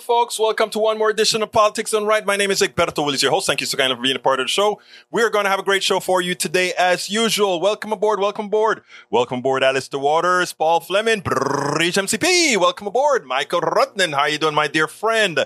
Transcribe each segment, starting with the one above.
folks. Welcome to one more edition of Politics Done Right. My name is Egberto Willis, your host. Thank you so kindly for being a part of the show. We're going to have a great show for you today, as usual. Welcome aboard. Welcome aboard. Welcome aboard, Alice DeWaters, Paul Fleming, Breach MCP. Welcome aboard, Michael Rudnan. How you doing, my dear friend?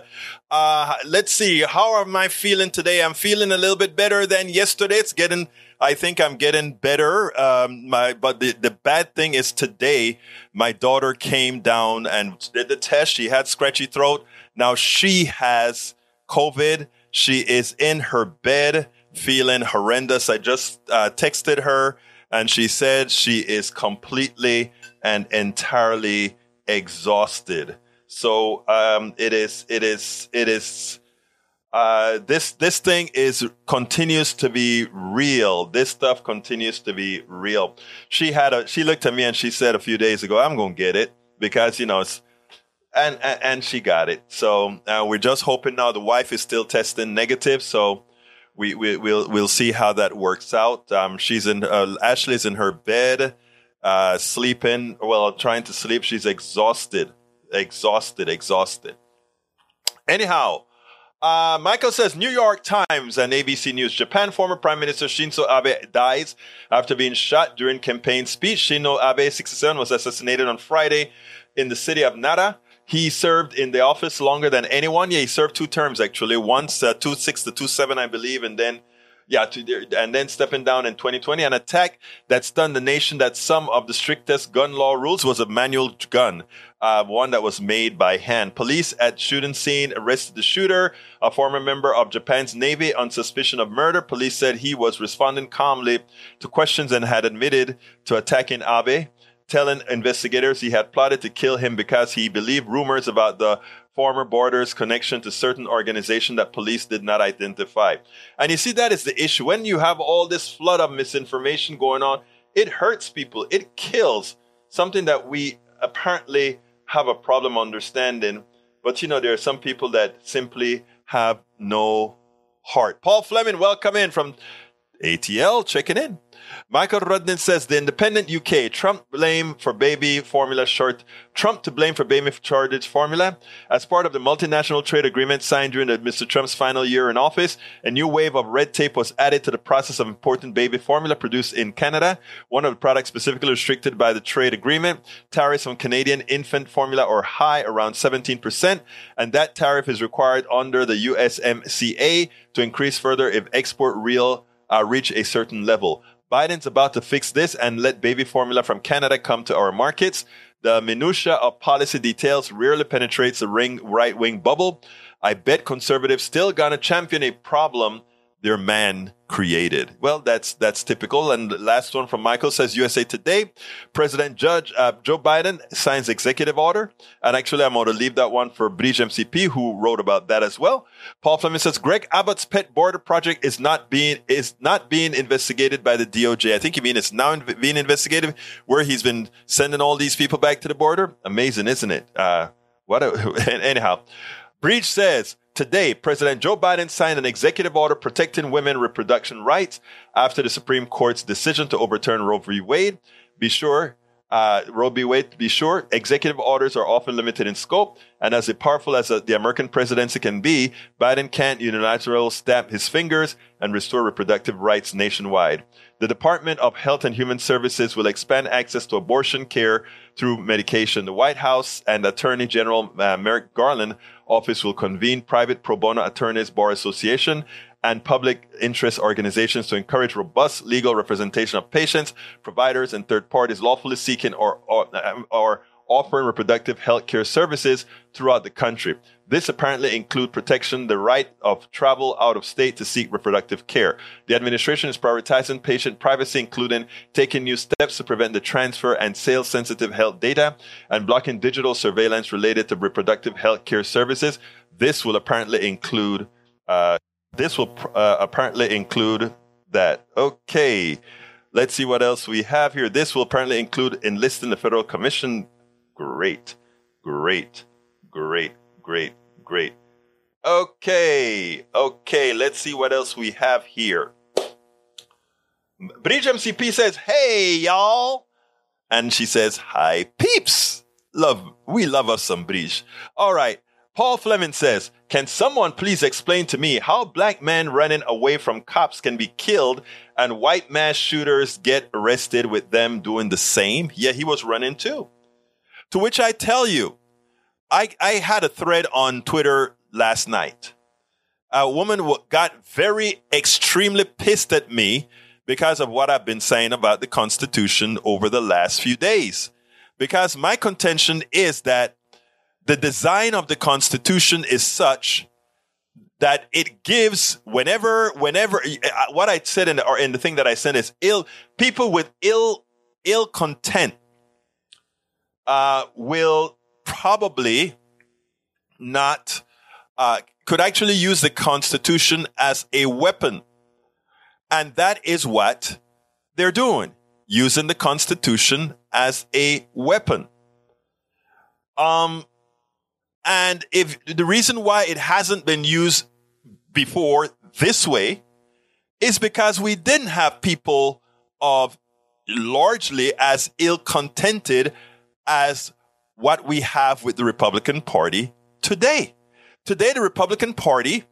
Uh, let's see. How am I feeling today? I'm feeling a little bit better than yesterday. It's getting I think I'm getting better. Um, my, but the, the bad thing is today, my daughter came down and did the test. She had scratchy throat. Now she has COVID. She is in her bed feeling horrendous. I just uh, texted her and she said she is completely and entirely exhausted. So um, it is, it is, it is uh, this this thing is continues to be real. This stuff continues to be real. She had a she looked at me and she said a few days ago, "I'm gonna get it because you know it's." And, and, she got it. So uh, we're just hoping now. The wife is still testing negative, so we, we we'll we'll see how that works out. Um, she's in uh, Ashley's in her bed, uh, sleeping. Well, trying to sleep. She's exhausted, exhausted, exhausted. Anyhow, uh, Michael says New York Times and ABC News. Japan former Prime Minister Shinzo Abe dies after being shot during campaign speech. Shinzo Abe, 67, was assassinated on Friday in the city of Nara. He served in the office longer than anyone. Yeah, he served two terms actually. Once uh, two six to two seven, I believe, and then yeah, to, and then stepping down in 2020, an attack that stunned the nation that some of the strictest gun law rules was a manual gun, uh, one that was made by hand. Police at shooting scene arrested the shooter, a former member of Japan's Navy, on suspicion of murder. Police said he was responding calmly to questions and had admitted to attacking Abe telling investigators he had plotted to kill him because he believed rumors about the former border's connection to certain organization that police did not identify. And you see, that is the issue. When you have all this flood of misinformation going on, it hurts people. It kills something that we apparently have a problem understanding. But you know, there are some people that simply have no heart. Paul Fleming, welcome in from ATL, checking in. Michael Rudnin says the Independent UK Trump blame for baby formula short Trump to blame for baby shortage formula as part of the multinational trade agreement signed during Mr. Trump's final year in office. A new wave of red tape was added to the process of importing baby formula produced in Canada. One of the products specifically restricted by the trade agreement. Tariffs on Canadian infant formula are high, around 17%, and that tariff is required under the USMCA to increase further if export real uh, reach a certain level. Biden's about to fix this and let baby formula from Canada come to our markets. The minutia of policy details rarely penetrates the right wing bubble. I bet conservatives still gonna champion a problem their man created. Well, that's that's typical. And the last one from Michael says USA Today, President Judge uh, Joe Biden signs executive order. And actually, I'm going to leave that one for Bridge MCP, who wrote about that as well. Paul Fleming says Greg Abbott's pet border project is not being is not being investigated by the DOJ. I think you mean it's now being investigated, where he's been sending all these people back to the border. Amazing, isn't it? Uh, what? A, anyhow, Breach says. Today, President Joe Biden signed an executive order protecting women reproduction rights after the Supreme Court's decision to overturn Roe v. Wade. Be sure, uh, Roe v. Wade, be sure, executive orders are often limited in scope, and as powerful as the American presidency can be, Biden can't unilaterally snap his fingers and restore reproductive rights nationwide. The Department of Health and Human Services will expand access to abortion care through medication. The White House and Attorney General uh, Merrick Garland office will convene private pro bono attorneys bar association and public interest organizations to encourage robust legal representation of patients, providers, and third parties lawfully seeking or, or, or offering reproductive health care services throughout the country. This apparently include protection the right of travel out of state to seek reproductive care. The administration is prioritizing patient privacy, including taking new steps to prevent the transfer and sale sensitive health data and blocking digital surveillance related to reproductive health care services. This will apparently include, uh, this will uh, apparently include that. Okay. Let's see what else we have here. This will apparently include enlisting the federal commission. Great. Great. Great great, great. Okay, okay, let's see what else we have here. Bridge MCP says, Hey, y'all. And she says, Hi, peeps. Love, we love us some Bridge. All right. Paul Fleming says, Can someone please explain to me how black men running away from cops can be killed and white mass shooters get arrested with them doing the same? Yeah, he was running too. To which I tell you, I, I had a thread on Twitter last night. A woman got very extremely pissed at me because of what I've been saying about the Constitution over the last few days. Because my contention is that the design of the Constitution is such that it gives whenever, whenever, uh, what I said in the, or in the thing that I said is ill, people with ill, ill content, uh, will probably not, uh, could actually use the Constitution as a weapon. And that is what they're doing, using the Constitution as a weapon. Um, and if the reason why it hasn't been used before this way is because we didn't have people of largely as ill contented as what we have with the Republican Party today. Today, the Republican Party,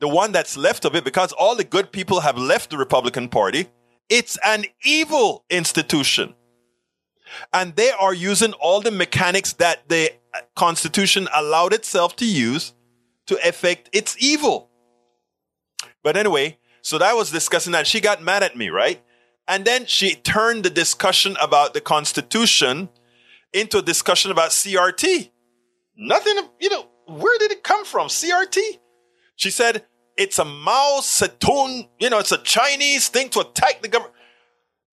the one that's left of it, because all the good people have left the Republican Party, it's an evil institution. And they are using all the mechanics that the Constitution allowed itself to use to effect its evil. But anyway, so that was discussing that. She got mad at me, right? And then she turned the discussion about the Constitution into a discussion about CRT. Nothing, you know, where did it come from? CRT? She said, it's a Mao Zedong, you know, it's a Chinese thing to attack the government.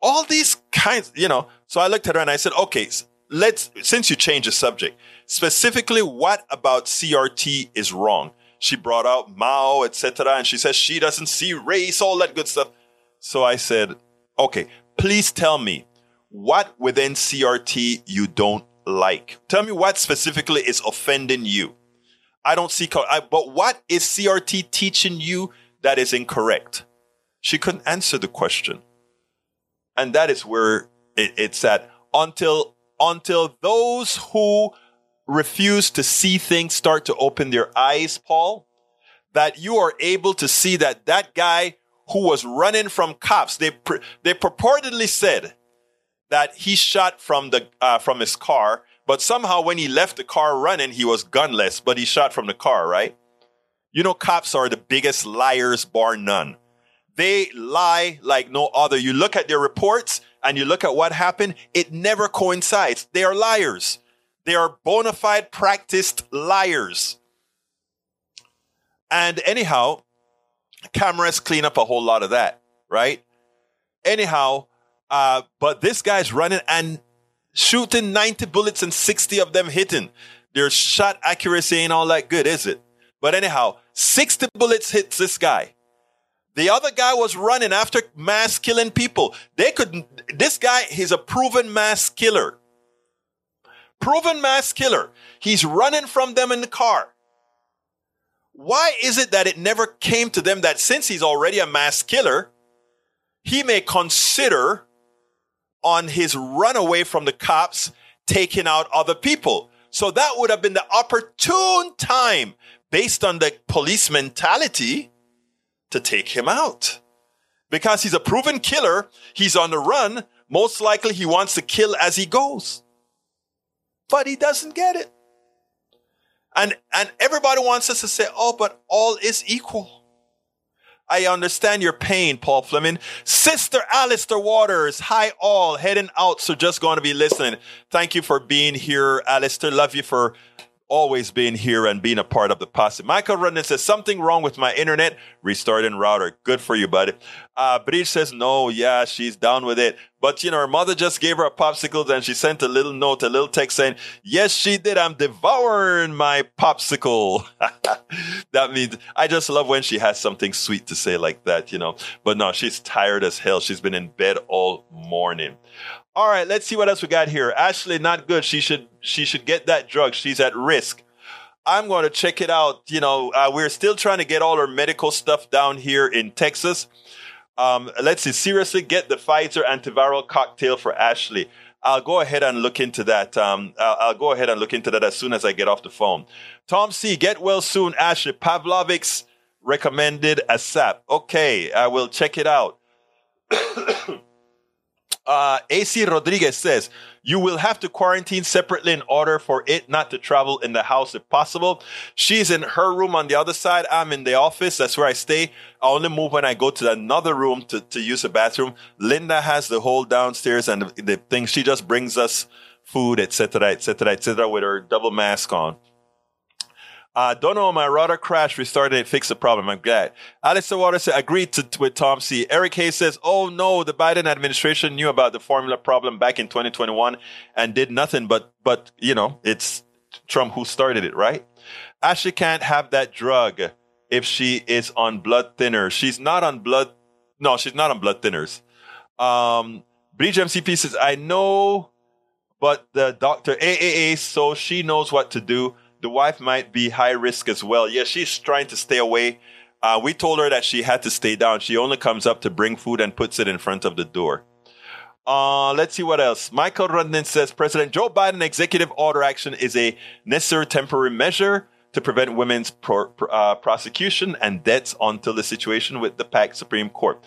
All these kinds, you know. So I looked at her and I said, okay, let's, since you changed the subject, specifically what about CRT is wrong? She brought out Mao, etc. And she says she doesn't see race, all that good stuff. So I said, okay, please tell me what within CRT you don't like. Tell me what specifically is offending you. I don't see, I, but what is CRT teaching you that is incorrect? She couldn't answer the question. And that is where it, it's at until, until those who refuse to see things start to open their eyes, Paul, that you are able to see that that guy who was running from cops, they, they purportedly said that he shot from the, uh, from his car but somehow when he left the car running, he was gunless, but he shot from the car, right? You know, cops are the biggest liars, bar none. They lie like no other. You look at their reports and you look at what happened, it never coincides. They are liars. They are bona fide practiced liars. And anyhow, cameras clean up a whole lot of that, right? Anyhow, uh, but this guy's running and shooting 90 bullets and 60 of them hitting. Their shot accuracy ain't all that good, is it? But anyhow, 60 bullets hits this guy. The other guy was running after mass killing people. They could, this guy, he's a proven mass killer. Proven mass killer. He's running from them in the car. Why is it that it never came to them that since he's already a mass killer, he may consider on his runaway from the cops, taking out other people. So that would have been the opportune time, based on the police mentality, to take him out. Because he's a proven killer, he's on the run. Most likely he wants to kill as he goes. But he doesn't get it. And, and everybody wants us to say, oh, but all is equal. I understand your pain, Paul Fleming. Sister Alistair Waters, hi all, heading out, so just going to be listening. Thank you for being here, Alistair. Love you for always being here and being a part of the posse. Michael Rudden says, something wrong with my internet. Restarting router. Good for you, buddy. Uh, Bridge says, no, yeah, she's down with it. But, you know, her mother just gave her a popsicle and she sent a little note, a little text saying, yes, she did. I'm devouring my popsicle. that means I just love when she has something sweet to say like that, you know. But no, she's tired as hell. She's been in bed all morning. All right, let's see what else we got here. Ashley, not good. She should she should get that drug. She's at risk. I'm going to check it out. You know, uh, we're still trying to get all our medical stuff down here in Texas. Um, let's see. Seriously, get the Pfizer antiviral cocktail for Ashley. I'll go ahead and look into that. Um, I'll, I'll, go ahead and look into that as soon as I get off the phone. Tom C, get well soon. Ashley Paxlovid's recommended a sap. Okay, I will check it out. uh, AC Rodriguez says, you will have to quarantine separately in order for it not to travel in the house if possible. She's in her room on the other side. I'm in the office. That's where I stay. I only move when I go to another room to, to use the bathroom. Linda has the whole downstairs and the, the thing. She just brings us food, etc., etc., etc., with her double mask on. Uh, don't know. My router crashed, restarted it, fixed the problem. I'm glad. Alistair Waters agreed to, with Tom C. Eric Hayes says, Oh no, the Biden administration knew about the formula problem back in 2021 and did nothing but, but, you know, it's Trump who started it, right? Ashley can't have that drug if she is on blood thinners. She's not on blood. No, she's not on blood thinners. Um, Breach MCP says, I know, but the doctor AAA, so she knows what to do the wife might be high risk as well. Yeah, she's trying to stay away. Uh, we told her that she had to stay down. She only comes up to bring food and puts it in front of the door. Uh, let's see what else. Michael Rudnin says President Joe Biden executive order action is a necessary temporary measure to prevent women's pro- uh, prosecution and deaths until the situation with the PAC Supreme Court.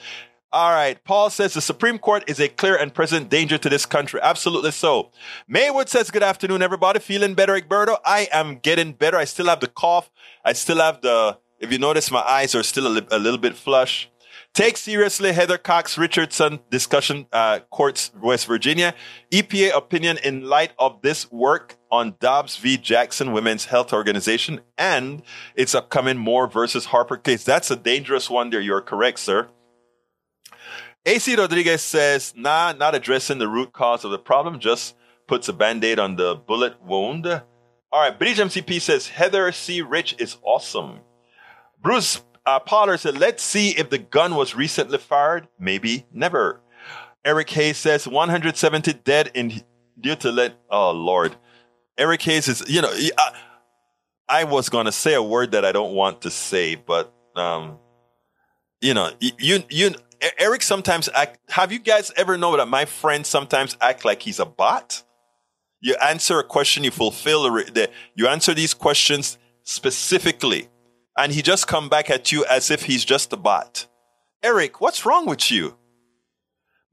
All right. Paul says the Supreme Court is a clear and present danger to this country. Absolutely so. Maywood says, Good afternoon, everybody. Feeling better, Egberto? I am getting better. I still have the cough. I still have the, if you notice, my eyes are still a, li- a little bit flush. Take seriously Heather Cox Richardson discussion, uh, courts, West Virginia. EPA opinion in light of this work on Dobbs v. Jackson Women's Health Organization and its upcoming Moore versus Harper case. That's a dangerous one there. You're correct, sir. AC Rodriguez says, nah, not addressing the root cause of the problem, just puts a band aid on the bullet wound. All right, British MCP says, Heather C. Rich is awesome. Bruce uh, Pollard said, let's see if the gun was recently fired. Maybe never. Eric Hayes says, 170 dead in due to let, oh Lord. Eric Hayes is, you know, I, I was going to say a word that I don't want to say, but, um, you know, you, you, Eric sometimes act. Have you guys ever know that my friends sometimes act like he's a bot? You answer a question, you fulfill the, you answer these questions specifically, and he just come back at you as if he's just a bot. Eric, what's wrong with you?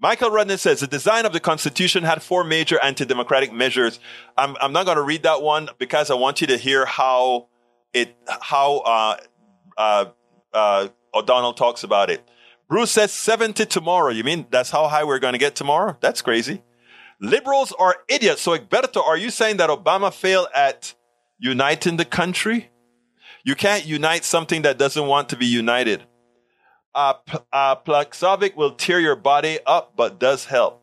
Michael Rudnin says the design of the Constitution had four major anti-democratic measures. I'm, I'm not going to read that one because I want you to hear how it how uh, uh, uh, O'Donnell talks about it. Bruce says 70 tomorrow. You mean that's how high we're going to get tomorrow? That's crazy. Liberals are idiots. So, Egberto, are you saying that Obama failed at uniting the country? You can't unite something that doesn't want to be united. Uh, uh, Paxlovid will tear your body up, but does help.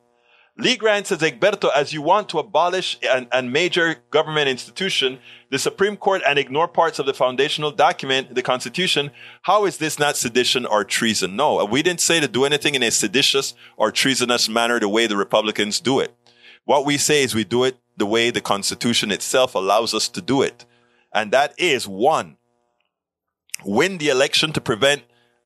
Lee Grant says, Egberto, as you want to abolish a major government institution, the Supreme Court, and ignore parts of the foundational document, the Constitution, how is this not sedition or treason? No, we didn't say to do anything in a seditious or treasonous manner the way the Republicans do it. What we say is we do it the way the Constitution itself allows us to do it. And that is one, win the election to prevent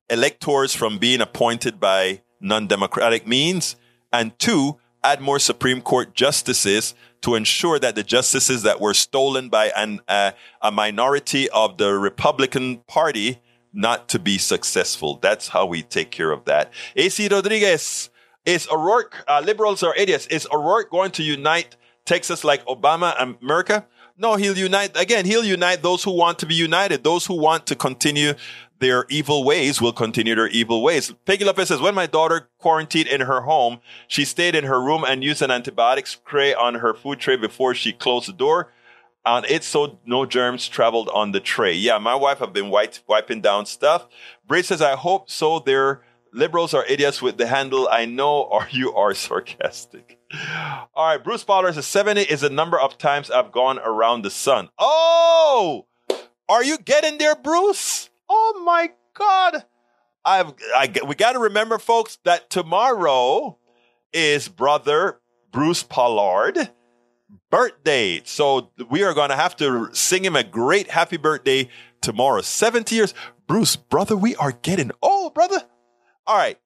electors from being appointed by non-democratic means. And two, add more Supreme Court justices to ensure that the justices that were stolen by an, uh, a minority of the Republican Party not to be successful. That's how we take care of that. AC Rodriguez, is O'Rourke, uh, liberals are idiots. Is O'Rourke going to unite Texas like Obama and America? No, he'll unite, again, he'll unite those who want to be united, those who want to continue their evil ways will continue their evil ways. Peggy Lopez says, when my daughter quarantined in her home, she stayed in her room and used an antibiotic spray on her food tray before she closed the door. And it so no germs traveled on the tray. Yeah, my wife have been white, wiping down stuff. Bray says, I hope so. Their liberals are idiots with the handle. I know, or you are sarcastic. All right, Bruce Pollard says 70 is the number of times I've gone around the sun. Oh, are you getting there, Bruce? Oh my God. I've, I, we got to remember, folks, that tomorrow is brother Bruce Pollard birthday. So we are going to have to sing him a great happy birthday tomorrow. 70 years. Bruce, brother, we are getting old, brother. All right.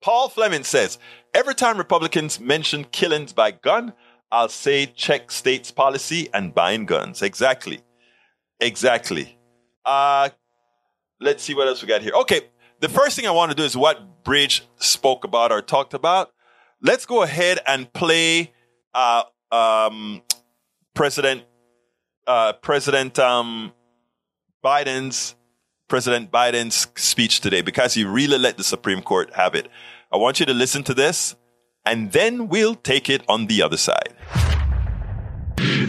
Paul Fleming says, Every time Republicans mention killings by gun, I'll say check states' policy and buying guns. Exactly. Exactly. Uh, let's see what else we got here. Okay. The first thing I want to do is what Bridge spoke about or talked about. Let's go ahead and play uh, um, President uh, President um, Biden's President Biden's speech today because he really let the Supreme Court have it. I want you to listen to this, and then we'll take it on the other side.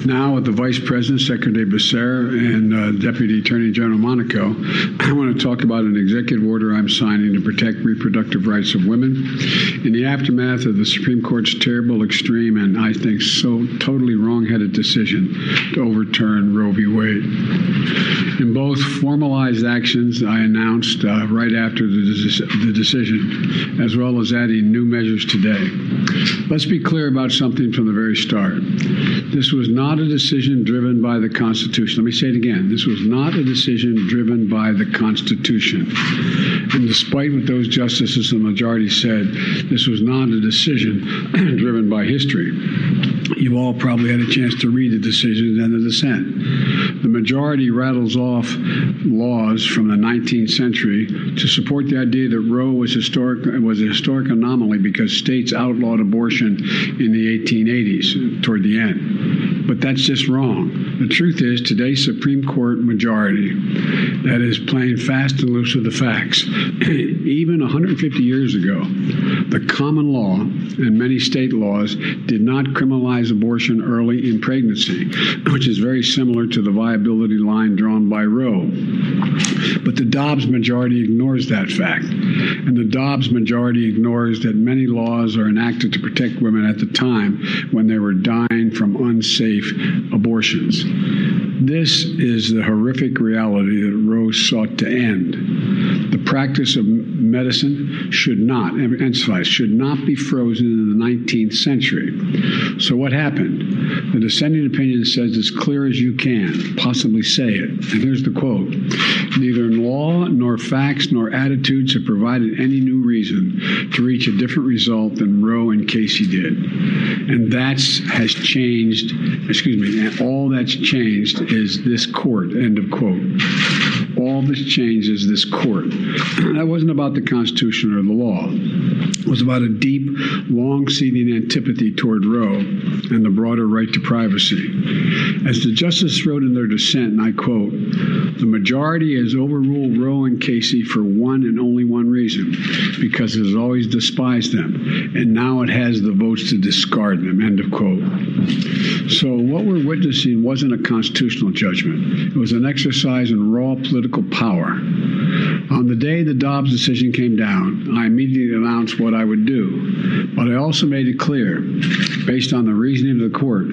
Now, with the Vice President, Secretary Becerra, and uh, Deputy Attorney General Monaco, I want to talk about an executive order I'm signing to protect reproductive rights of women. In the aftermath of the Supreme Court's terrible, extreme, and I think so totally wrong-headed decision to overturn Roe v. Wade. In both formalized actions I announced uh, right after the, the decision, as well as adding new measures today. Let's be clear about something from the very start. This was not a decision driven by the Constitution. Let me say it again. This was not a decision driven by the Constitution. And despite what those justices in the majority said, this was not a decision driven by history. You've all probably had a chance to read the decision and the dissent. The majority rattles off laws from the 19th century to support the idea that Roe was historic was a historic anomaly because states outlawed abortion in the 1880s toward the end. But that's just wrong. The truth is, today's Supreme Court majority that is playing fast and loose with the facts. Even 150 years ago, the common law and many state laws did not criminalize abortion early in pregnancy, which is very similar to the viability line drawn by Roe. But the Dobbs majority ignores that fact. And the Dobbs majority ignores that many laws are enacted to protect women at the time when they were dying from unsafe abortions. This is the horrific reality that Roe sought to end. The practice of medicine should not, emphasize, should not be frozen in the 19th century. So what happened? The dissenting opinion says as clear as you can possibly say it. And here's the quote Neither law nor facts nor attitudes have provided any new reason to reach a different result than Roe and Casey did. And that has changed, excuse me, all that's changed is this court, end of quote. All this changes this court. That wasn't about the Constitution or the law. It was about a deep, long-seating antipathy toward Roe and the broader right to privacy. As the justice wrote in their dissent, and I quote, the majority has overruled Roe and Casey for one and only one reason, because it has always despised them, and now it has the votes to discard them, end of quote. So what we're witnessing wasn't a constitutional judgment. It was an exercise in raw political power. On the day the Dobbs decision came down, I immediately announced what I would do. But I also made it clear, based on the reasoning of the court,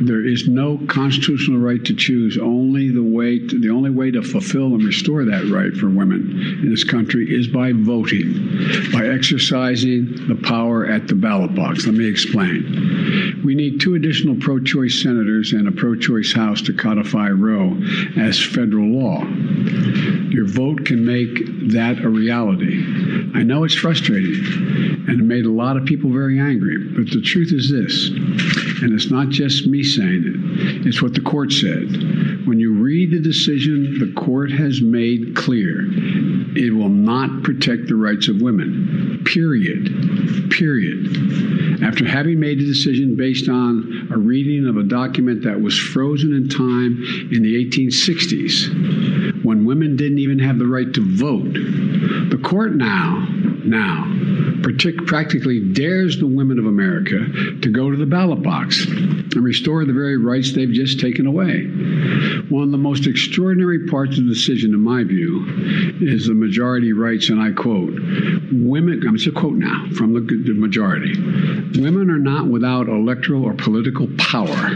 there is no constitutional right to choose. Only the way to, the only way to fulfill and restore that right for women in this country is by voting, by exercising the power at the ballot box. Let me explain. We need two additional pro-choice senators and a pro-choice House to codify Roe as federal law. Your vote can make that a reality. I know it's frustrating and it made a lot of people very angry, but the truth is this, and it's not just me saying it, it's what the court said. Read the decision, the court has made clear it will not protect the rights of women. Period. Period. After having made a decision based on a reading of a document that was frozen in time in the 1860s, when women didn't even have the right to vote, the court now, now, practically dares the women of America to go to the ballot box and restore the very rights they've just taken away. One of the most extraordinary parts of the decision, in my view, is the majority writes, and I quote, women, I'm it's a quote now from the, the majority, women are not without electoral or political power.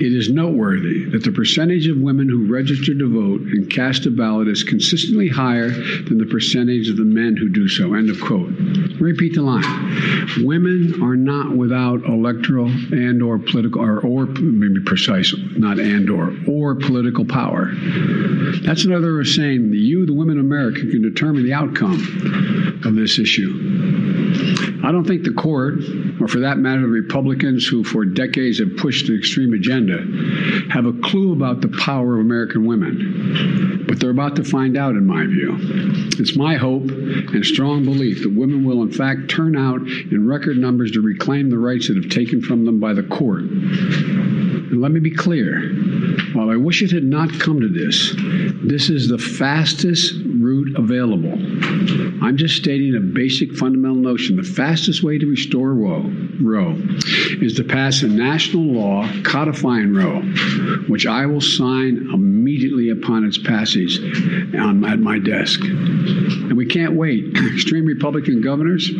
It is noteworthy that the percentage of women who register to vote and cast a ballot is consistently higher than the percentage of the men who do so. End of quote. Repeat the line. Women are not without electoral and or political or, or maybe precise, not and or or political power. That's another saying you, the women of America, can determine the outcome of this issue. I don't think the court, or for that matter, the Republicans who for decades have pushed the extreme agenda, have a clue about the power of American women. But they're about to find out, in my view. It's my hope and strong belief that women will, in fact, turn out in record numbers to reclaim the rights that have taken from them by the court. And let me be clear while I wish it had not come to this, this is the fastest route available. I'm just stating a basic fundamental notion. The fastest way to restore Roe, Roe is to pass a national law codifying Roe, which I will sign immediately upon its passage on, at my desk. And we can't wait. Extreme Republican governors,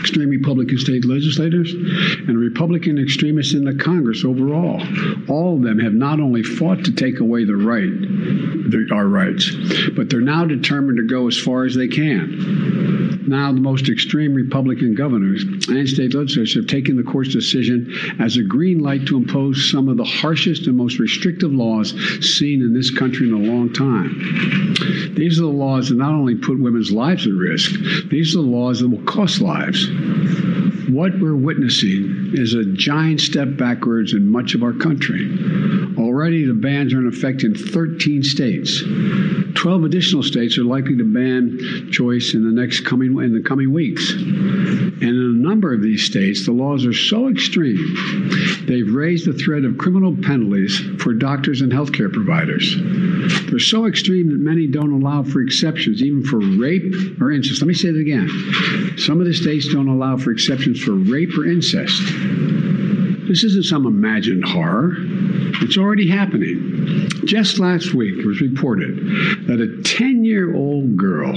extreme Republican state legislators, and Republican extremists in the Congress overall, all of them have not only fought to take away the right, the, our rights, but they're now determined to go as far as they can. Now, the most extreme Republican governors and state legislators have taken the court's decision as a green light to impose some of the harshest and most restrictive laws seen in this country in a long time. These are the laws that not only put women's lives at risk, these are the laws that will cost lives. What we're witnessing is a giant step backwards in much of our country. Already, the bans are in effect in 13 states. 12 additional states are likely to ban choice in the next coming in the coming weeks. And in a number of these states, the laws are so extreme, they've raised the threat of criminal penalties for doctors and healthcare providers. They're so extreme that many don't allow for exceptions, even for rape or incest. Let me say it again. Some of the states don't allow for exceptions for rape or incest. This isn't some imagined horror. It's already happening. Just last week, it was reported that a 10 year old girl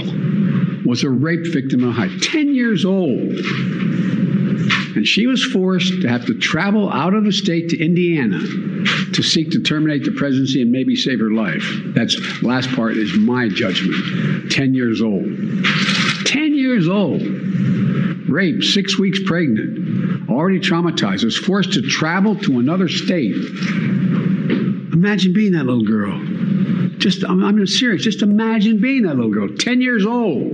was a rape victim in Ohio. 10 years old. And she was forced to have to travel out of the state to Indiana to seek to terminate the presidency and maybe save her life. That's last part is my judgment. 10 years old. 10 years old. Raped, six weeks pregnant, already traumatized, was forced to travel to another state. Imagine being that little girl. Just, I'm, I'm serious. Just imagine being that little girl, 10 years old.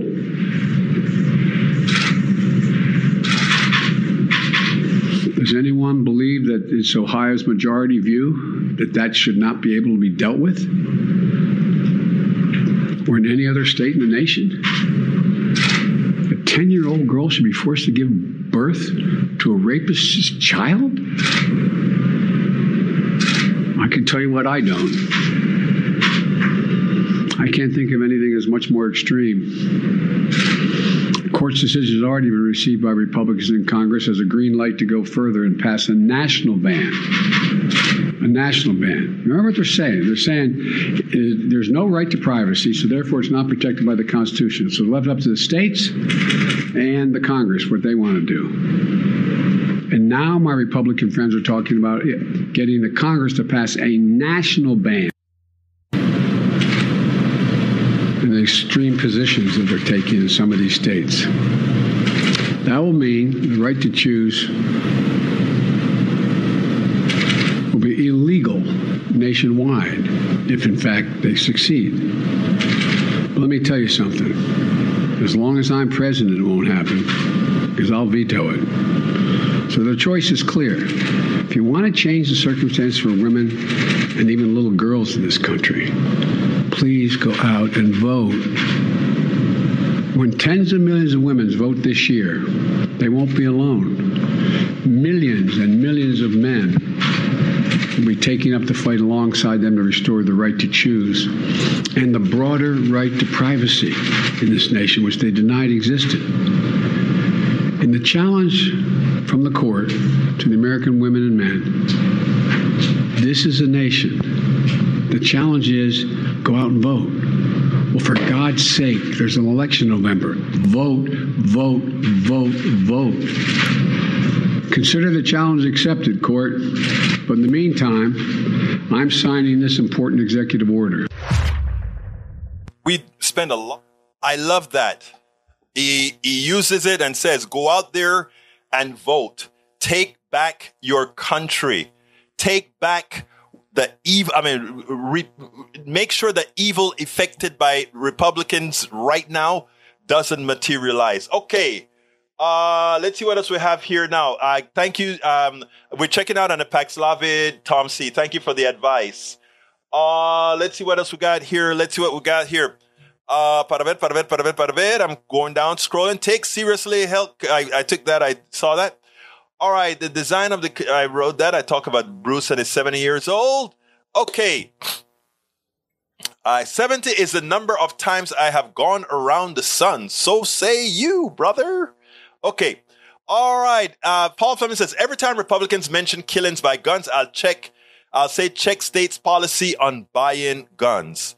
Does anyone believe that it's Ohio's majority view that that should not be able to be dealt with? Or in any other state in the nation? A 10 year old girl should be forced to give birth to a rapist's child? I can tell you what I don't. I can't think of anything as much more extreme. The court's decision has already been received by Republicans in Congress as a green light to go further and pass a national ban. A national ban. Remember what they're saying? They're saying uh, there's no right to privacy, so therefore it's not protected by the Constitution. So left up to the states and the Congress what they want to do. And now my Republican friends are talking about getting the Congress to pass a national ban. And the extreme positions that they're taking in some of these states. That will mean the right to choose will be illegal nationwide if, in fact, they succeed. But let me tell you something. As long as I'm president, it won't happen because I'll veto it. So the choice is clear. If you want to change the circumstance for women and even little girls in this country, please go out and vote. When tens of millions of women vote this year, they won't be alone. Millions and millions of men will be taking up the fight alongside them to restore the right to choose and the broader right to privacy in this nation, which they denied existed. And the challenge from the court to the American women and men this is a nation. The challenge is go out and vote. Well, for God's sake, there's an election in November. Vote, vote, vote, vote. Consider the challenge accepted, court. But in the meantime, I'm signing this important executive order. We spend a lot. I love that. He, he uses it and says, go out there and vote. Take back your country. Take back the evil. I mean, re, make sure the evil affected by Republicans right now doesn't materialize. Okay. Uh, let's see what else we have here now. Uh, thank you. Um, we're checking out on the Paxlovid, Tom C. Thank you for the advice. Uh, let's see what else we got here. Let's see what we got here. Uh, para ver, para ver, para ver, para ver. I'm going down, scrolling. Take seriously help. I, I took that. I saw that. All right. The design of the, I wrote that. I talk about Bruce and is 70 years old. Okay. Uh, 70 is the number of times I have gone around the sun. So say you, brother. Okay. All right. Uh, Paul Fleming says every time Republicans mention killings by guns, I'll check. I'll say check states' policy on buying guns.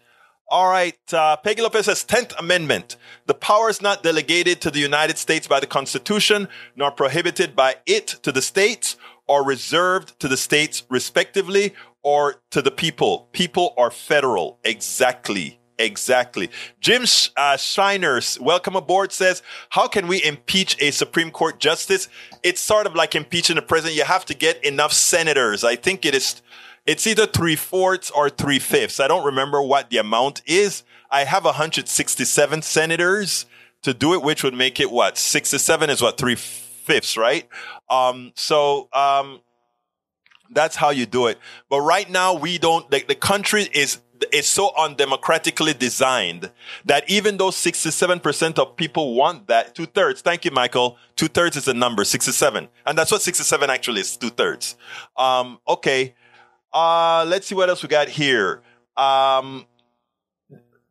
All right. Uh, Peggy Lopez says 10th Amendment. The power is not delegated to the United States by the Constitution, nor prohibited by it to the states, or reserved to the states respectively, or to the people. People are federal. Exactly. Exactly. Jim uh, Shriners, welcome aboard, says, How can we impeach a Supreme Court justice? It's sort of like impeaching the president. You have to get enough senators. I think it is, it's either three fourths or three fifths. I don't remember what the amount is. I have 167 senators to do it, which would make it what? 67 is what? Three fifths, right? Um, so, um, that's how you do it. But right now, we don't, the, the country is is so undemocratically designed that even though 67% of people want that, two thirds, thank you, Michael, two thirds is a number, 67. And that's what 67 actually is, two thirds. Um, okay. Uh, let's see what else we got here. Um,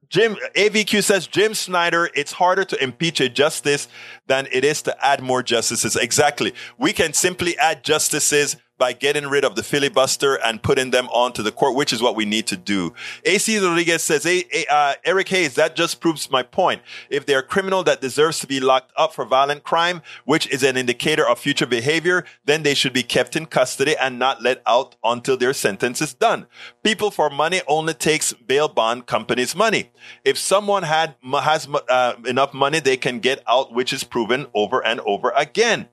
Jim AVQ says Jim Snyder, it's harder to impeach a justice than it is to add more justices. Exactly. We can simply add justices by getting rid of the filibuster and putting them onto the court, which is what we need to do. AC Rodriguez says, hey, uh, Eric Hayes, that just proves my point. If they're a criminal that deserves to be locked up for violent crime, which is an indicator of future behavior, then they should be kept in custody and not let out until their sentence is done. People for money only takes bail bond companies money. If someone had, has uh, enough money, they can get out, which is proven over and over again.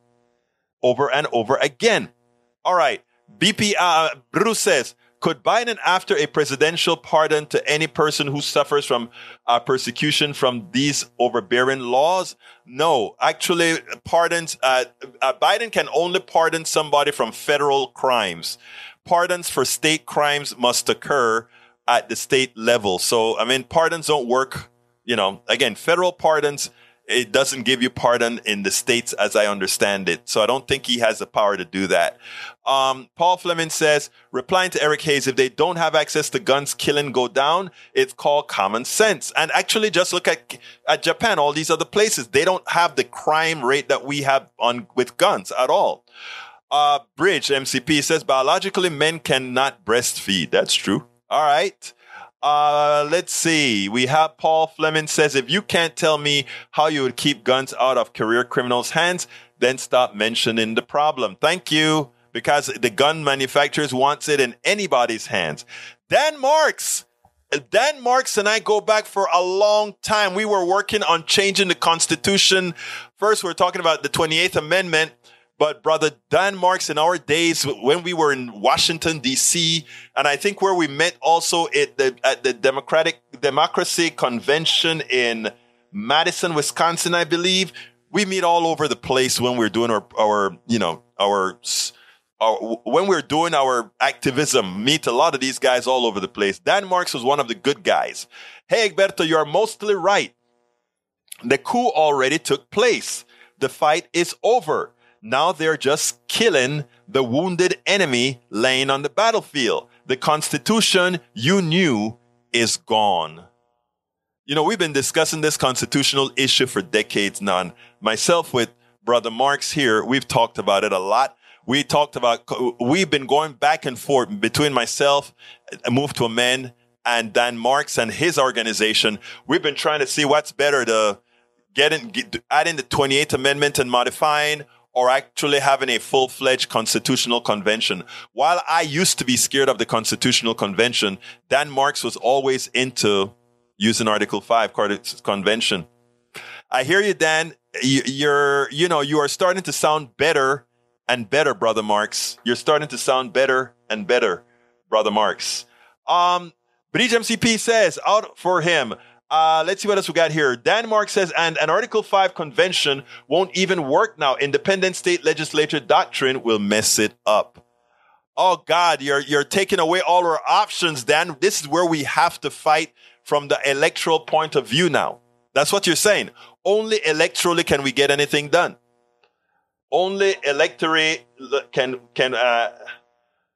Over and over again. All right. BP uh, Bruce says, could Biden, after a presidential pardon to any person who suffers from uh, persecution from these overbearing laws? No, actually, pardons. Uh, uh, Biden can only pardon somebody from federal crimes. Pardons for state crimes must occur at the state level. So, I mean, pardons don't work. You know, again, federal pardons it doesn't give you pardon in the states as I understand it. So I don't think he has the power to do that. Um, Paul Fleming says, replying to Eric Hayes, if they don't have access to guns, killing go down. It's called common sense. And actually just look at, at Japan, all these other places. They don't have the crime rate that we have on with guns at all. Uh, Bridge MCP says biologically men cannot breastfeed. That's true. All right. Uh, let's see. We have Paul Fleming says, if you can't tell me how you would keep guns out of career criminals' hands, then stop mentioning the problem. Thank you. Because the gun manufacturers wants it in anybody's hands. Dan Marks. Dan Marks and I go back for a long time. We were working on changing the Constitution. First, we are talking about the 28th Amendment. But brother Dan Marks, in our days when we were in Washington D.C., and I think where we met also at the at the Democratic Democracy Convention in Madison, Wisconsin, I believe, we meet all over the place when we're doing our our you know our. Our, when we're doing our activism, meet a lot of these guys all over the place. Dan Marks was one of the good guys. Hey, Egberto, you're mostly right. The coup already took place. The fight is over. Now they're just killing the wounded enemy laying on the battlefield. The Constitution you knew is gone. You know, we've been discussing this constitutional issue for decades now. And myself with Brother Marks here, we've talked about it a lot. We talked about, we've been going back and forth between myself, Move to Amend, and Dan Marks and his organization. We've been trying to see what's better to get in, get, add in the 28th Amendment and modifying or actually having a full-fledged constitutional convention. While I used to be scared of the constitutional convention, Dan Marks was always into using Article 5 convention. I hear you, Dan. You're, you know, you are starting to sound better and better, brother Marks. You're starting to sound better and better, brother Marks. Um, Bridge MCP says out for him. Uh, let's see what else we got here. Dan Marks says, and an Article 5 convention won't even work now. Independent state legislature doctrine will mess it up. Oh God, you're, you're taking away all our options, Dan. This is where we have to fight from the electoral point of view now. That's what you're saying. Only electorally can we get anything done. Only electorally can, can, uh,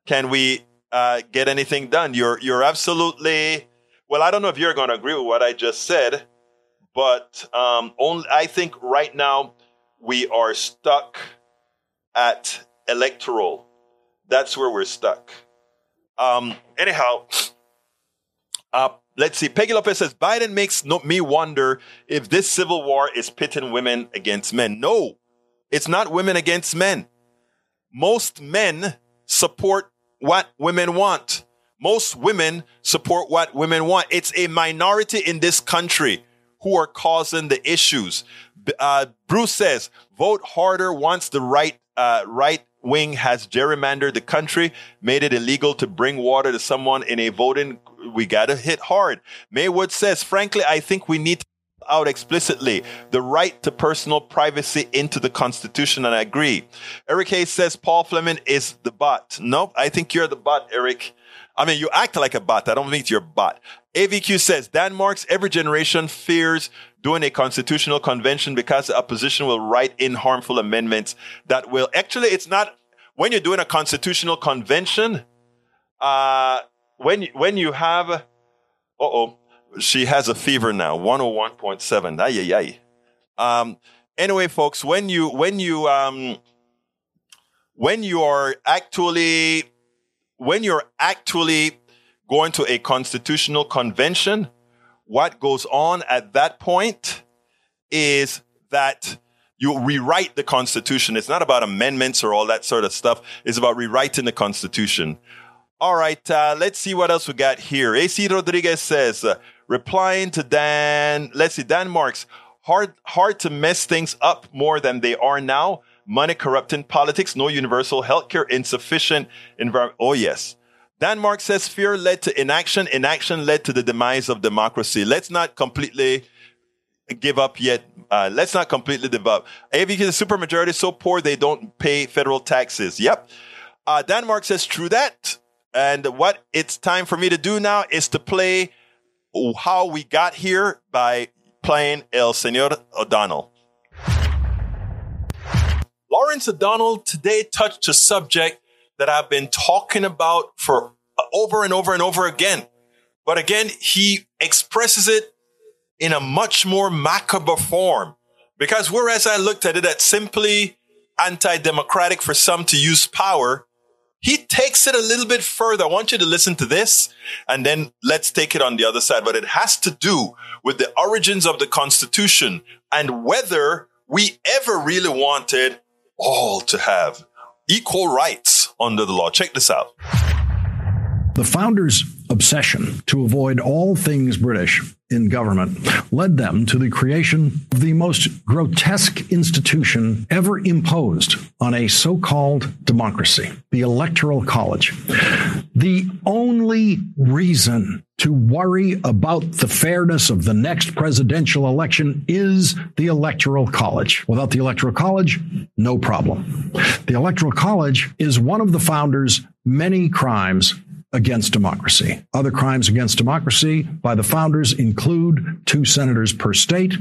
can we, uh, get anything done. You're, you're absolutely, well, I don't know if you're going to agree with what I just said, but, um, only, I think right now we are stuck at electoral that's where we're stuck. Um, anyhow, uh, let's see. Peggy Lopez says Biden makes no, me wonder if this civil war is pitting women against men. No, it's not women against men. Most men support what women want. Most women support what women want. It's a minority in this country who are causing the issues. Uh, Bruce says, vote harder once the right, uh, right wing has gerrymandered the country, made it illegal to bring water to someone in a voting. We got to hit hard. Maywood says, frankly, I think we need to out explicitly the right to personal privacy into the Constitution, and I agree. Eric Hayes says Paul Fleming is the bot. Nope, I think you're the bot, Eric. I mean, you act like a bot. I don't think you're a bot. AVQ says Dan Marks every generation fears doing a constitutional convention because the opposition will write in harmful amendments that will actually, it's not when you're doing a constitutional convention, uh, when, when you have, uh oh, she has a fever now, 101.7. Ay, ay, ay. Um, anyway, folks, when you, when you, um, when you are actually, when you're actually going to a constitutional convention, what goes on at that point is that you rewrite the Constitution. It's not about amendments or all that sort of stuff. It's about rewriting the Constitution. All right, uh, let's see what else we got here. AC Rodriguez says, uh, replying to Dan, let's see, Dan Marks, hard, hard to mess things up more than they are now. Money corrupting politics, no universal healthcare, insufficient environment. Oh, yes. Dan Mark says fear led to inaction. Inaction led to the demise of democracy. Let's not completely give up yet. Uh, let's not completely give up. AVK, the supermajority is so poor they don't pay federal taxes. Yep. Uh, Dan Mark says true that. And what it's time for me to do now is to play how we got here by playing El Senor O'Donnell. Lawrence O'Donnell today touched a subject that I've been talking about for uh, over and over and over again. But again, he expresses it in a much more macabre form. Because whereas I looked at it as simply anti-democratic for some to use power, he takes it a little bit further. I want you to listen to this and then let's take it on the other side. But it has to do with the origins of the Constitution and whether we ever really wanted all to have equal rights under the law. Check this out. The founders' obsession to avoid all things British in government led them to the creation of the most grotesque institution ever imposed on a so called democracy, the Electoral College. The only reason to worry about the fairness of the next presidential election is the Electoral College. Without the Electoral College, no problem. The Electoral College is one of the founders' many crimes against democracy. Other crimes against democracy by the founders include two senators per state,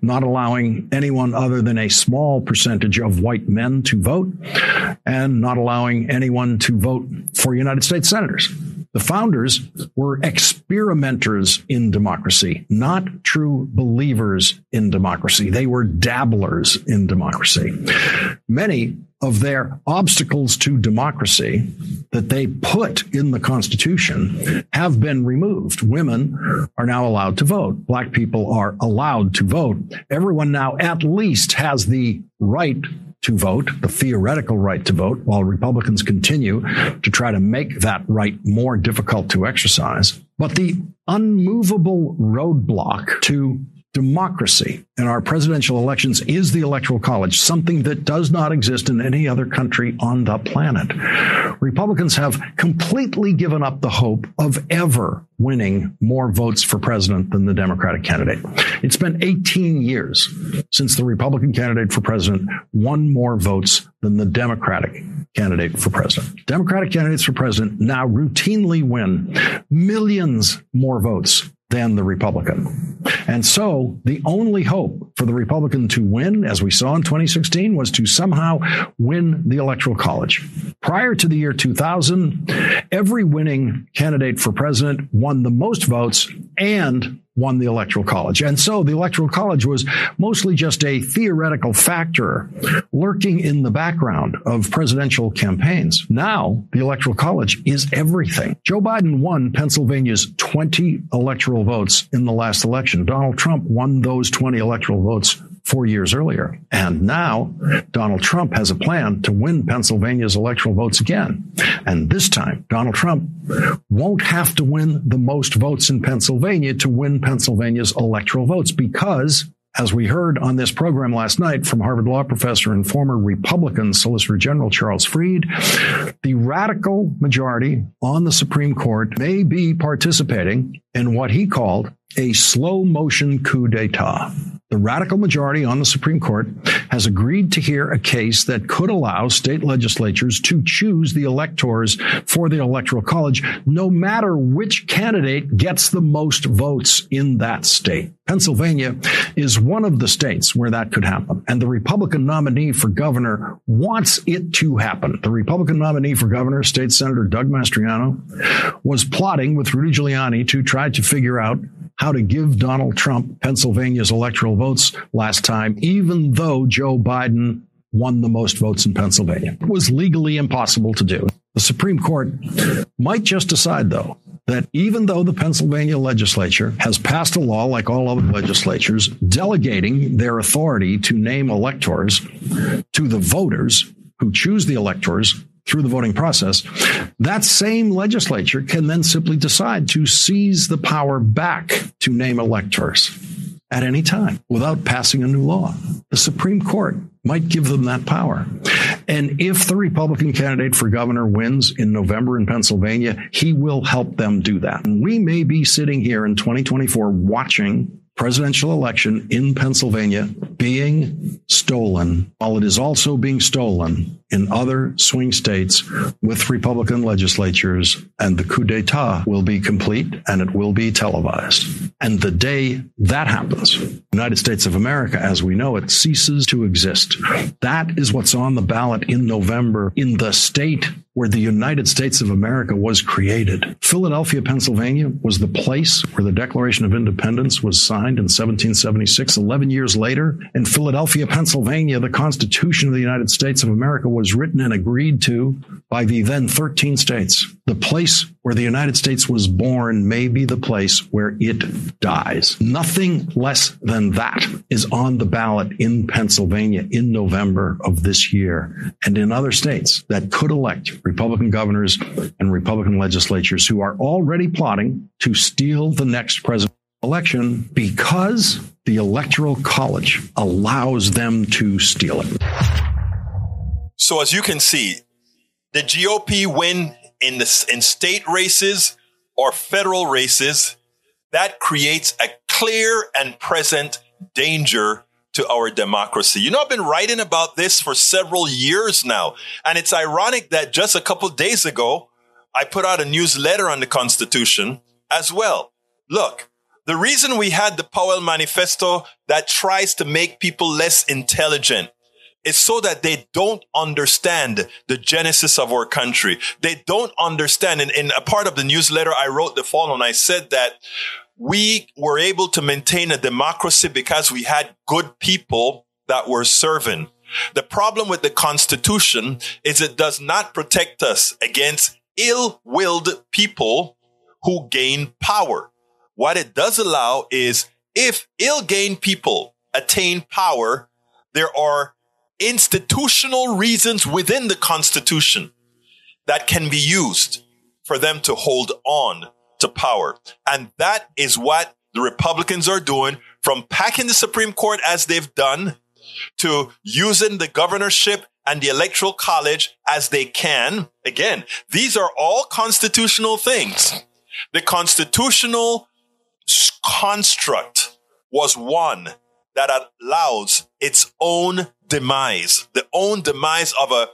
not allowing anyone other than a small percentage of white men to vote, and not allowing anyone to vote for United States senators. The founders were experimenters in democracy, not true believers in democracy. They were dabblers in democracy. Many of their obstacles to democracy that they put in the Constitution have been removed. Women are now allowed to vote. Black people are allowed to vote. Everyone now at least has the right to vote, the theoretical right to vote, while Republicans continue to try to make that right more difficult to exercise. But the unmovable roadblock to democracy in our presidential elections is the Electoral College, something that does not exist in any other country on the planet. Republicans have completely given up the hope of ever winning more votes for president than the Democratic candidate. It's been 18 years since the Republican candidate for president won more votes than the Democratic candidate for president. Democratic candidates for president now routinely win millions more votes than the Republican. And so the only hope for the Republican to win, as we saw in 2016, was to somehow win the Electoral College. Prior to the year 2000, every winning candidate for president won the most votes and won the Electoral College. And so the Electoral College was mostly just a theoretical factor lurking in the background of presidential campaigns. Now the Electoral College is everything. Joe Biden won Pennsylvania's 20 electoral votes in the last election. Donald Trump won those 20 electoral votes four years earlier. And now Donald Trump has a plan to win Pennsylvania's electoral votes again. And this time, Donald Trump won't have to win the most votes in Pennsylvania to win Pennsylvania's electoral votes because as we heard on this program last night from Harvard Law professor and former Republican Solicitor General Charles Fried, the radical majority on the Supreme Court may be participating in what he called a slow motion coup d'etat. The radical majority on the Supreme Court has agreed to hear a case that could allow state legislatures to choose the electors for the Electoral College, no matter which candidate gets the most votes in that state. Pennsylvania is one of the states where that could happen. And the Republican nominee for governor wants it to happen. The Republican nominee for governor, State Senator Doug Mastriano, was plotting with Rudy Giuliani to try to figure out how to give Donald Trump Pennsylvania's electoral votes last time, even though Joe Biden won the most votes in Pennsylvania. It was legally impossible to do. The Supreme Court might just decide, though, that even though the Pennsylvania legislature has passed a law like all other legislatures delegating their authority to name electors to the voters who choose the electors through the voting process, that same legislature can then simply decide to seize the power back to name electors at any time without passing a new law. The Supreme Court might give them that power. And if the Republican candidate for governor wins in November in Pennsylvania, he will help them do that. And we may be sitting here in 2024 watching presidential election in Pennsylvania being stolen while it is also being stolen in other swing states with Republican legislatures, and the coup d'etat will be complete and it will be televised. And the day that happens, the United States of America, as we know it, ceases to exist. That is what's on the ballot in November in the state where the United States of America was created. Philadelphia, Pennsylvania was the place where the Declaration of Independence was signed in 1776. 11 years later, in Philadelphia, Pennsylvania, the Constitution of the United States of America was written and agreed to by the then 13 states. The place where the United States was born may be the place where it dies. Nothing less than that is on the ballot in Pennsylvania in November of this year and in other states that could elect Republican governors and Republican legislatures who are already plotting to steal the next presidential election because the Electoral College allows them to steal it. So, as you can see, the GOP win in the in state races or federal races, that creates a clear and present danger to our democracy. You know, I've been writing about this for several years now. And it's ironic that just a couple days ago, I put out a newsletter on the Constitution as well. Look, the reason we had the Powell Manifesto that tries to make people less intelligent is so that they don't understand the genesis of our country. They don't understand. And in a part of the newsletter, I wrote the following. I said that we were able to maintain a democracy because we had good people that were serving. The problem with the Constitution is it does not protect us against ill-willed people who gain power. What it does allow is if ill-gained people attain power, there are institutional reasons within the Constitution that can be used for them to hold on to power. And that is what the Republicans are doing from packing the Supreme Court as they've done to using the governorship and the electoral college as they can. Again, these are all constitutional things. The constitutional construct was one that allows its own demise, the own demise of a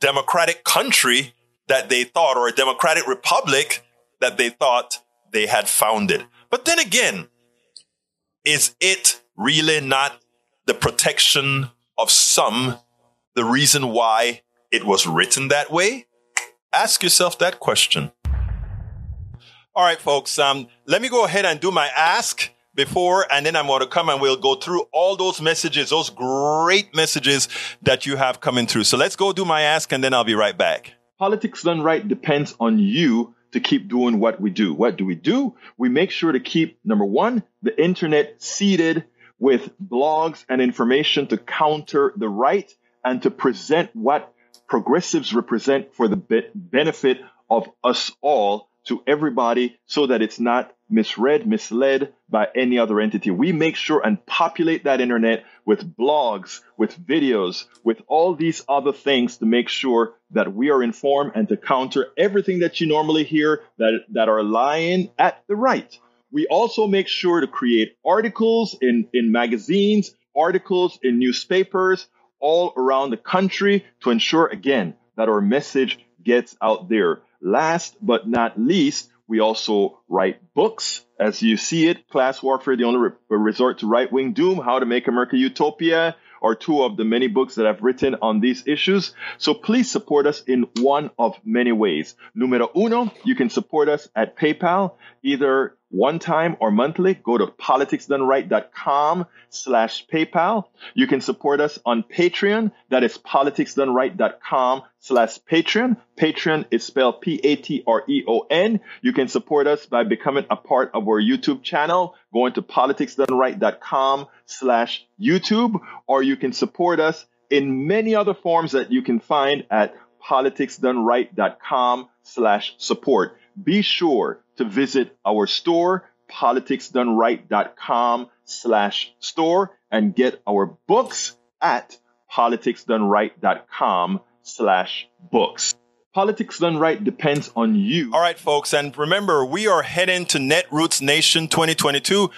democratic country that they thought, or a democratic republic that they thought they had founded. But then again, is it really not the protection of some the reason why it was written that way? Ask yourself that question. All right, folks, um, let me go ahead and do my ask before, and then I'm going to come and we'll go through all those messages, those great messages that you have coming through. So let's go do my ask, and then I'll be right back. Politics done right depends on you to keep doing what we do. What do we do? We make sure to keep, number one, the internet seeded with blogs and information to counter the right and to present what progressives represent for the be- benefit of us all to everybody so that it's not misread, misled by any other entity. We make sure and populate that internet with blogs, with videos, with all these other things to make sure that we are informed and to counter everything that you normally hear that, that are lying at the right. We also make sure to create articles in, in magazines, articles in newspapers all around the country to ensure, again, that our message gets out there. Last but not least, we also write books. As you see it, Class Warfare, the only re- resort to right wing doom, How to Make America Utopia, are two of the many books that I've written on these issues. So please support us in one of many ways. Numero uno, you can support us at PayPal, either one time or monthly. Go to politicsdoneright.com slash PayPal. You can support us on Patreon. That is politicsdoneright.com slash Patreon. Patreon is spelled P-A-T-R-E-O-N. You can support us by becoming a part of our YouTube channel, going to politicsdoneright.com slash YouTube, or you can support us in many other forms that you can find at politicsdoneright.com slash support. Be sure to visit our store, politicsdoneright.com slash store, and get our books at politicsdoneright.com slash books. Politics Done Right depends on you. All right, folks. And remember, we are heading to Netroots Nation 2022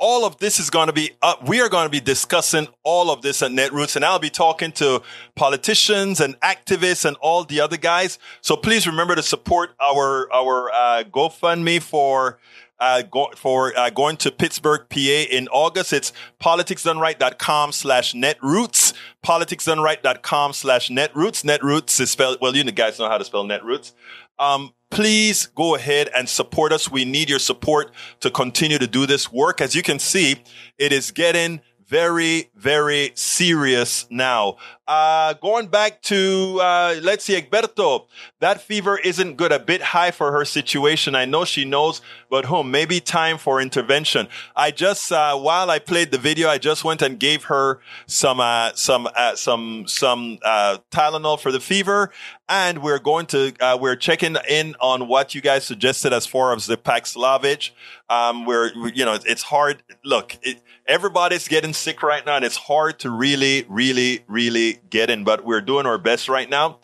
all of this is going to be up. We are going to be discussing all of this at Netroots and I'll be talking to politicians and activists and all the other guys. So please remember to support our, our, uh, GoFundMe for, uh, go, for, uh, going to Pittsburgh, PA in August. It's politicsdoneright.com slash netroots, politicsdoneright.com slash netroots. Netroots is spelled, well, you guys know how to spell netroots. Um, please go ahead and support us. We need your support to continue to do this work. As you can see, it is getting very, very serious now. Uh, going back to, uh, let's see, Egberto, that fever isn't good, a bit high for her situation. I know she knows, but whom? Maybe time for intervention. I just, uh, while I played the video, I just went and gave her some, uh, some, uh, some, some, uh, Tylenol for the fever. And we're going to, uh, we're checking in on what you guys suggested as far as the Paxlovid. Um, we're, you know, it's hard. Look, it, everybody's getting sick right now and it's hard to really, really, really get in, but we're doing our best right now.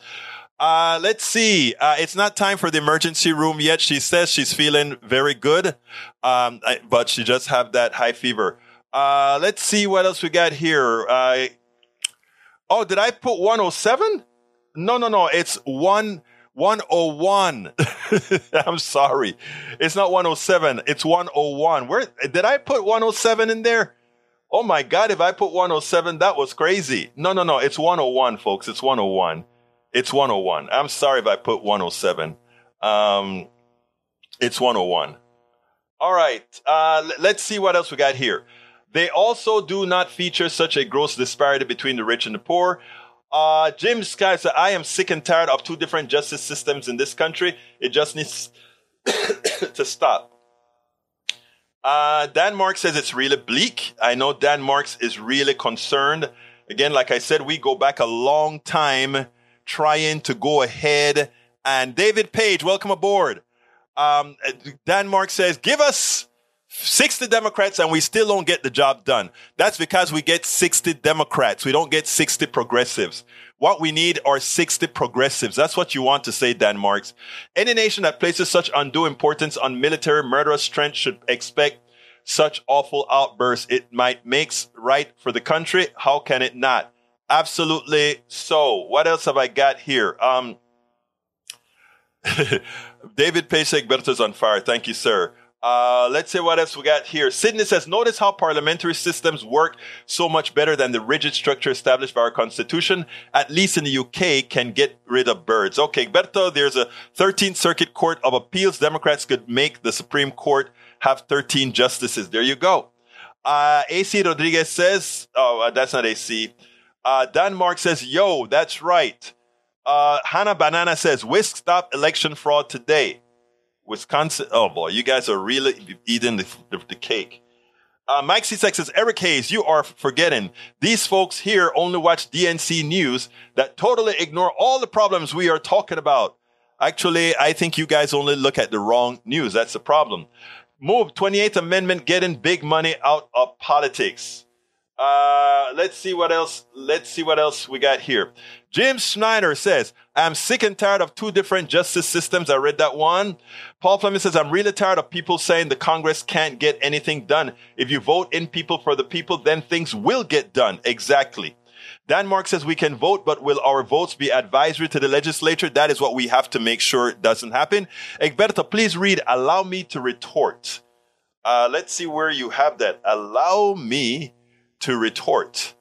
Uh, let's see. Uh, it's not time for the emergency room yet. She says she's feeling very good. Um, I, but she just have that high fever. Uh, let's see what else we got here. Uh, oh, did I put 107? No, no, no. It's one, 101. I'm sorry. It's not 107. It's 101. Where did I put 107 in there? Oh my God, if I put 107, that was crazy. No, no, no. It's 101, folks. It's 101. It's 101. I'm sorry if I put 107. Um, it's 101. All right. Uh, let's see what else we got here. They also do not feature such a gross disparity between the rich and the poor. Uh, James Sky said, I am sick and tired of two different justice systems in this country. It just needs to stop. Uh, Dan Marks says it's really bleak. I know Dan Marks is really concerned. Again, like I said, we go back a long time trying to go ahead. And David Page, welcome aboard. Um, Dan says, give us 60 Democrats and we still don't get the job done. That's because we get 60 Democrats. We don't get 60 progressives. What we need are 60 progressives. That's what you want to say, Dan Marks. Any nation that places such undue importance on military murderous strength should expect such awful outbursts. It might makes right for the country. How can it not? Absolutely so. What else have I got here? Um, David Pesek Berto's on fire. Thank you, sir. Uh, let's see what else we got here. Sydney says, notice how parliamentary systems work so much better than the rigid structure established by our constitution. At least in the UK, can get rid of birds. Okay, Berto, there's a 13th Circuit Court of Appeals. Democrats could make the Supreme Court have 13 justices. There you go. Uh, AC Rodriguez says, oh, uh, that's not AC. Uh, Dan Mark says, yo, that's right. Uh, Hannah Banana says, Whisk stop election fraud today. Wisconsin. Oh boy, you guys are really eating the, the, the cake. Uh, Mike C. says, Eric Hayes, you are forgetting. These folks here only watch DNC news that totally ignore all the problems we are talking about. Actually, I think you guys only look at the wrong news. That's the problem. Move 28th Amendment getting big money out of politics. Uh, let's see what else. Let's see what else we got here. James Schneider says, I'm sick and tired of two different justice systems. I read that one. Paul Fleming says, I'm really tired of people saying the Congress can't get anything done. If you vote in people for the people, then things will get done. Exactly. Dan Mark says we can vote, but will our votes be advisory to the legislature? That is what we have to make sure doesn't happen. Egberto, please read, allow me to retort. Uh, let's see where you have that. Allow me to retort.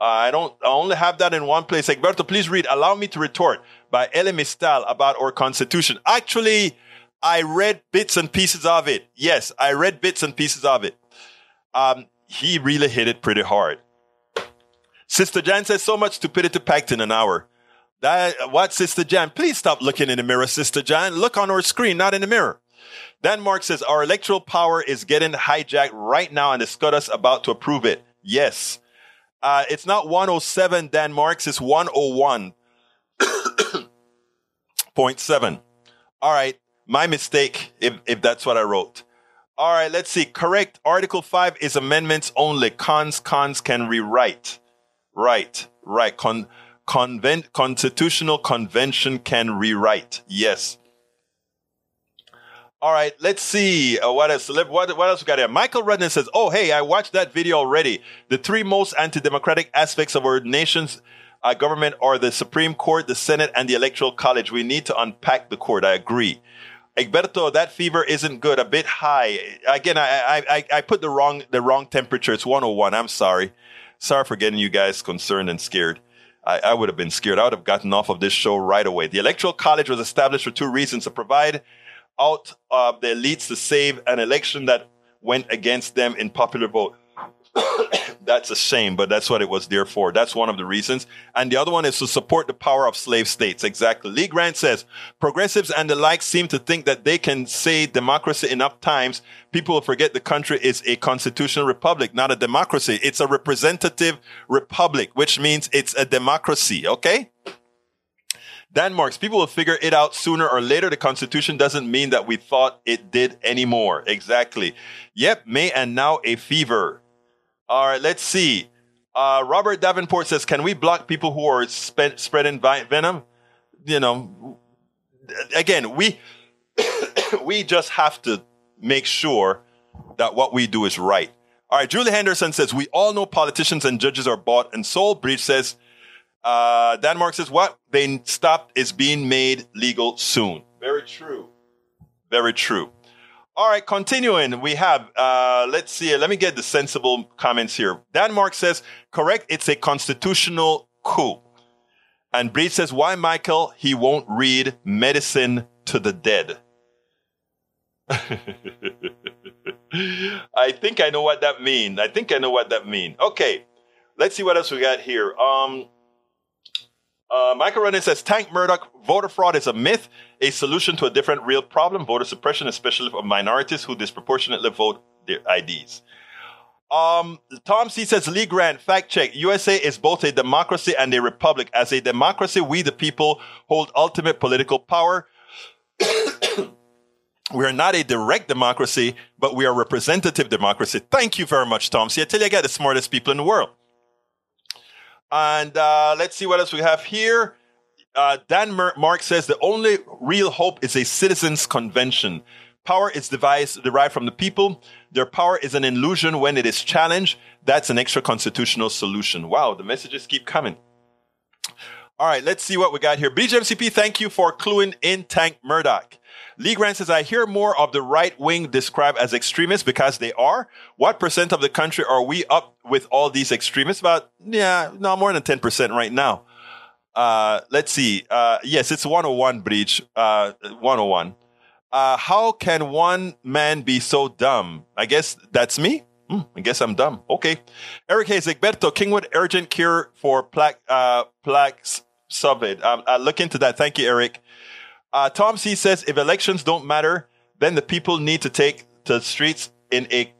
I don't I only have that in one place. Egberto, please read Allow Me to Retort by Elie Mystal about our constitution. Actually, I read bits and pieces of it. Yes, I read bits and pieces of it. Um, he really hit it pretty hard. Sister Jan says so much stupidity packed in an hour. That, what, Sister Jan? Please stop looking in the mirror, Sister Jan. Look on our screen, not in the mirror. Dan Mark says our electoral power is getting hijacked right now and the SCOTUS about to approve it. Yes. Uh, it's not 107 Dan Marks, it's 101.7. All right. My mistake, if, if that's what I wrote. All right, let's see. Correct. Article 5 is amendments only. Cons, cons can rewrite. Right, right. Con, convent, constitutional convention can rewrite. Yes. All right, let's see uh, what else. What, what else we got here? Michael Redden says, "Oh, hey, I watched that video already. The three most anti-democratic aspects of our nation's uh, government are the Supreme Court, the Senate, and the Electoral College. We need to unpack the court. I agree." Egberto, that fever isn't good. A bit high. Again, I, I I put the wrong the wrong temperature. It's 101. I'm sorry. Sorry for getting you guys concerned and scared. I, I would have been scared. I would have gotten off of this show right away. The Electoral College was established for two reasons: to provide out uh, of the elites to save an election that went against them in popular vote. that's a shame, but that's what it was there for. That's one of the reasons. And the other one is to support the power of slave states. Exactly. Lee Grant says progressives and the like seem to think that they can say democracy enough times. People will forget the country is a constitutional republic, not a democracy. It's a representative republic, which means it's a democracy. Okay. Dan Marks people will figure it out sooner or later. The Constitution doesn't mean that we thought it did anymore. Exactly. Yep, May and now a fever. All right, let's see. Uh, Robert Davenport says, "Can we block people who are spreading venom?" You know, again, we we just have to make sure that what we do is right. All right, Julie Henderson says, "We all know politicians and judges are bought and sold." Breach says, uh, Dan Mark says what they stopped is being made legal soon. Very true. Very true. All right, continuing, we have, uh, let's see, let me get the sensible comments here. Dan Mark says, correct, it's a constitutional coup. And Breed says, why, Michael, he won't read medicine to the dead? I think I know what that means. I think I know what that means. Okay, let's see what else we got here. Um, uh, Michael Rennan says Tank Murdoch, voter fraud is a myth, a solution to a different real problem, voter suppression, especially for minorities who disproportionately vote their IDs. Um, Tom C says Lee Grant, fact check. USA is both a democracy and a republic. As a democracy, we the people hold ultimate political power. We are not a direct democracy, but we are representative democracy. Thank you very much, Tom. C. I tell you, I got the smartest people in the world. And uh, let's see what else we have here. Uh, Dan Mark says the only real hope is a citizens' convention. Power is devised, derived from the people. Their power is an illusion when it is challenged. That's an extra constitutional solution. Wow, the messages keep coming. All right, let's see what we got here. BGMCP, thank you for cluing in Tank Murdoch. Lee Grant says, I hear more of the right wing described as extremists because they are. What percent of the country are we up with all these extremists? About, yeah, no more than 10% right now. Uh, let's see. Uh, yes, it's 101 breach. Uh, 101. Uh, how can one man be so dumb? I guess that's me. Hmm, I guess I'm dumb. Okay. Eric Hayes, Egberto, Kingwood urgent cure for plaque, uh, plaques subid. Um, I'll look into that. Thank you, Eric. Uh, Tom C says if elections don't matter, then the people need to take to the streets in a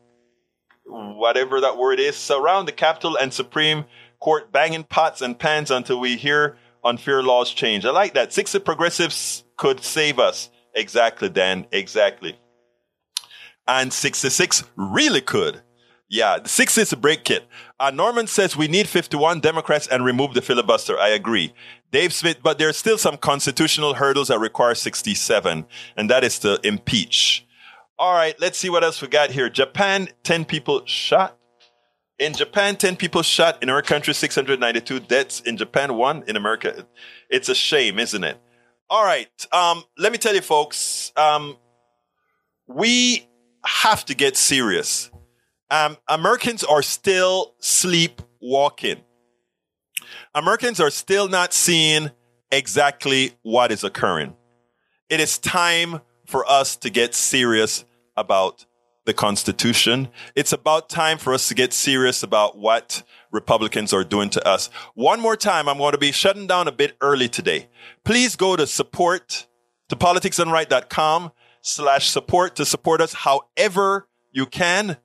whatever that word is, surround the Capitol and Supreme Court, banging pots and pans until we hear unfair laws change. I like that. Six progressives could save us. Exactly, Dan. Exactly. And 66 really could. Yeah, six is a break kit. Uh, Norman says we need 51 Democrats and remove the filibuster. I agree. Dave Smith, but there's still some constitutional hurdles that require 67, and that is to impeach. All right, let's see what else we got here. Japan, 10 people shot. In Japan, 10 people shot. In our country, 692 deaths. In Japan, one. In America, it's a shame, isn't it? All right. Um, let me tell you, folks, um, we have to get serious um, Americans are still sleepwalking. Americans are still not seeing exactly what is occurring. It is time for us to get serious about the Constitution. It's about time for us to get serious about what Republicans are doing to us. One more time, I'm going to be shutting down a bit early today. Please go to support to politicsdoneright.com slash support to support us however you can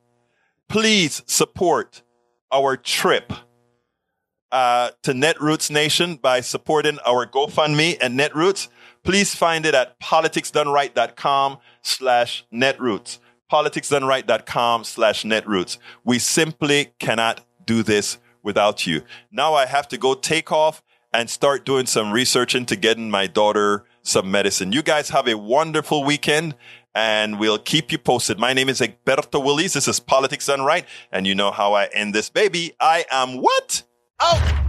please support our trip uh, to Netroots Nation by supporting our GoFundMe and Netroots. Please find it at politicsdoneright.com slash netroots. Politicsdoneright.com slash netroots. We simply cannot do this without you. Now I have to go take off and start doing some research into getting my daughter some medicine. You guys have a wonderful weekend and we'll keep you posted. My name is Egberto Willis. This is Politics Done Right. And you know how I end this baby. I am what? Out!